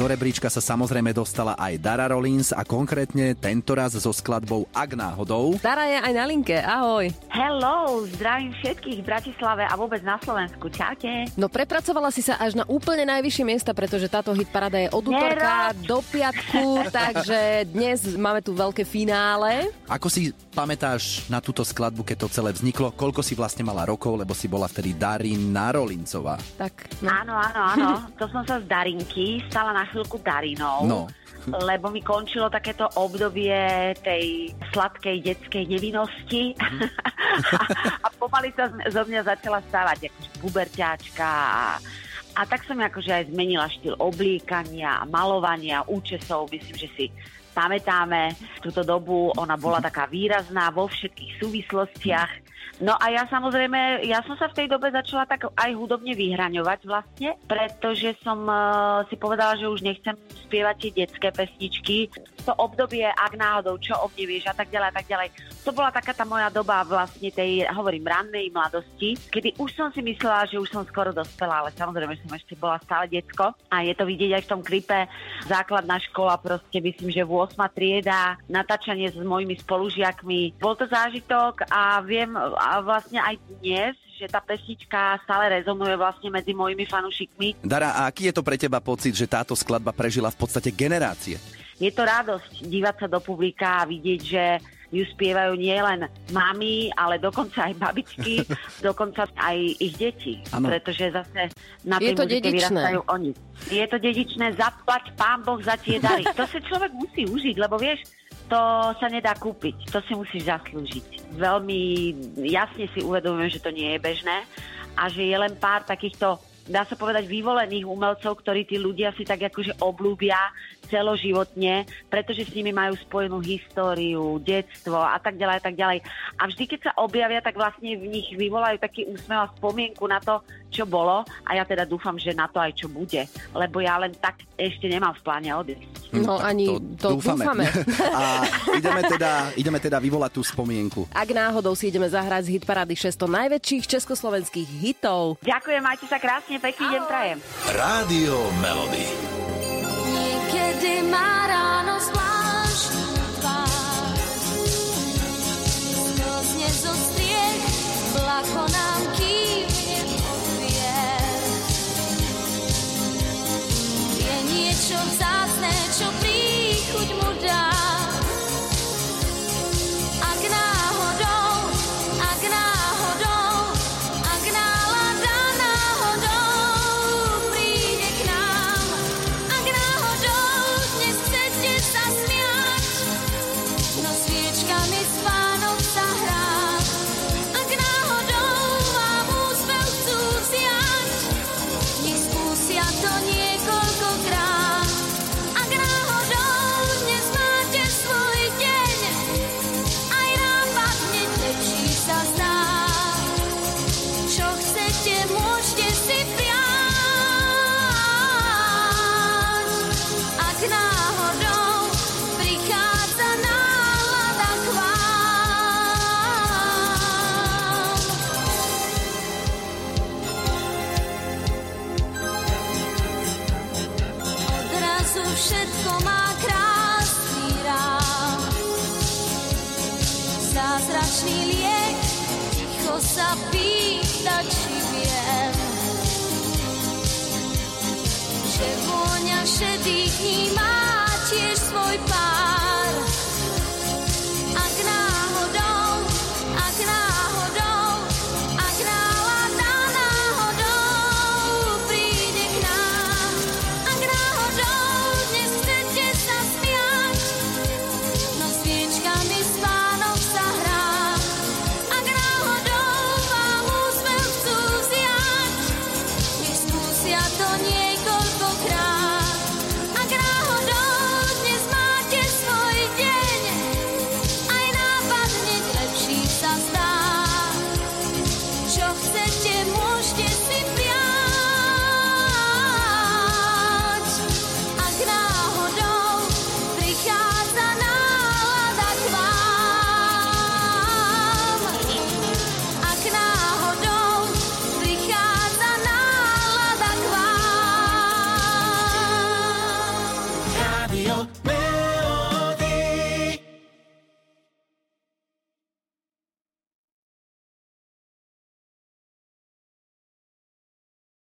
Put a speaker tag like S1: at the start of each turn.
S1: Do rebríčka sa samozrejme dostala aj Dara Rollins a konkrétne tentoraz so skladbou Ak náhodou.
S2: Dara je aj na linke, ahoj.
S3: Hello, zdravím všetkých v Bratislave a vôbec na Slovensku. Čaute.
S2: No prepracovala si sa až na úplne najvyššie miesta, pretože táto hitparada je od útorka do piatku, takže dnes máme tu veľké finále.
S1: Ako si pamätáš na túto skladbu, keď to celé vzniklo? Koľko si vlastne mala rokov, lebo si bola vtedy Darina Rolincová?
S2: Tak,
S3: no. Áno, áno, áno. To som sa z Darinky stala na chvíľku Darinou.
S1: No.
S3: lebo mi končilo takéto obdobie tej sladkej detskej nevinnosti
S1: Mhm.
S3: a pomaly sa zo mňa začala stávať akože puberťáčka a, a tak som akože aj zmenila štýl oblíkania, malovania, účesov, myslím, že si pamätáme túto dobu, ona bola taká výrazná vo všetkých súvislostiach. No a ja samozrejme, ja som sa v tej dobe začala tak aj hudobne vyhraňovať vlastne, pretože som uh, si povedala, že už nechcem spievať tie detské pesničky. To obdobie, ak náhodou, čo o mne vieš a tak ďalej a tak ďalej. To bola taká tá moja doba vlastne tej, hovorím, rannej mladosti, kedy už som si myslela, že už som skoro dospela, ale samozrejme som ešte bola stále decko. A je to vidieť aj v tom klipe. Základná škola, proste myslím, že v 8. trieda, natáčanie s mojimi spolužiakmi. Bol to zážitok a viem a vlastne aj dnes, že tá pesnička stále rezonuje vlastne medzi mojimi fanúšikmi.
S1: Dara, a aký je to pre teba pocit, že táto skladba prežila v podstate generácie?
S3: Je to radosť dívať sa do publika a vidieť, že ju spievajú nielen mami, ale dokonca aj babičky, dokonca aj ich deti.
S1: Áno.
S3: Pretože zase na tej
S2: to
S3: muzike vyrastajú oni. Je to dedičné, zaplať pán Boh za tie dary. To si človek musí užiť, lebo vieš, to sa nedá kúpiť, to si musíš zaslúžiť. Veľmi jasne si uvedomujem, že to nie je bežné a že je len pár takýchto dá sa povedať, vyvolených umelcov, ktorí tí ľudia si tak akože oblúbia celoživotne, pretože s nimi majú spojenú históriu, detstvo a tak ďalej a tak ďalej. A vždy, keď sa objavia, tak vlastne v nich vyvolajú taký úsmev a spomienku na to, čo bolo a ja teda dúfam, že na to aj čo bude, lebo ja len tak ešte nemám v pláne odísť.
S2: No
S1: tak
S2: ani to dúfame.
S1: a ideme teda, ideme teda vyvolať tú spomienku.
S2: Ak náhodou si ideme zahrať z hitparády 600 najväčších československých hitov.
S3: Ďakujem, majte sa krásne, pekný deň prajem.
S4: Rádio Melody.
S5: Niekedy má ráno zvláštnu tvár. Slzne zo striech, vlako nám kývne vier. Je niečo vzácne, čo príchuť všetko má krásny rád. Zázračný liek, ticho sa pýta, či viem. Že vôňa šedých dní má tiež svoj pár.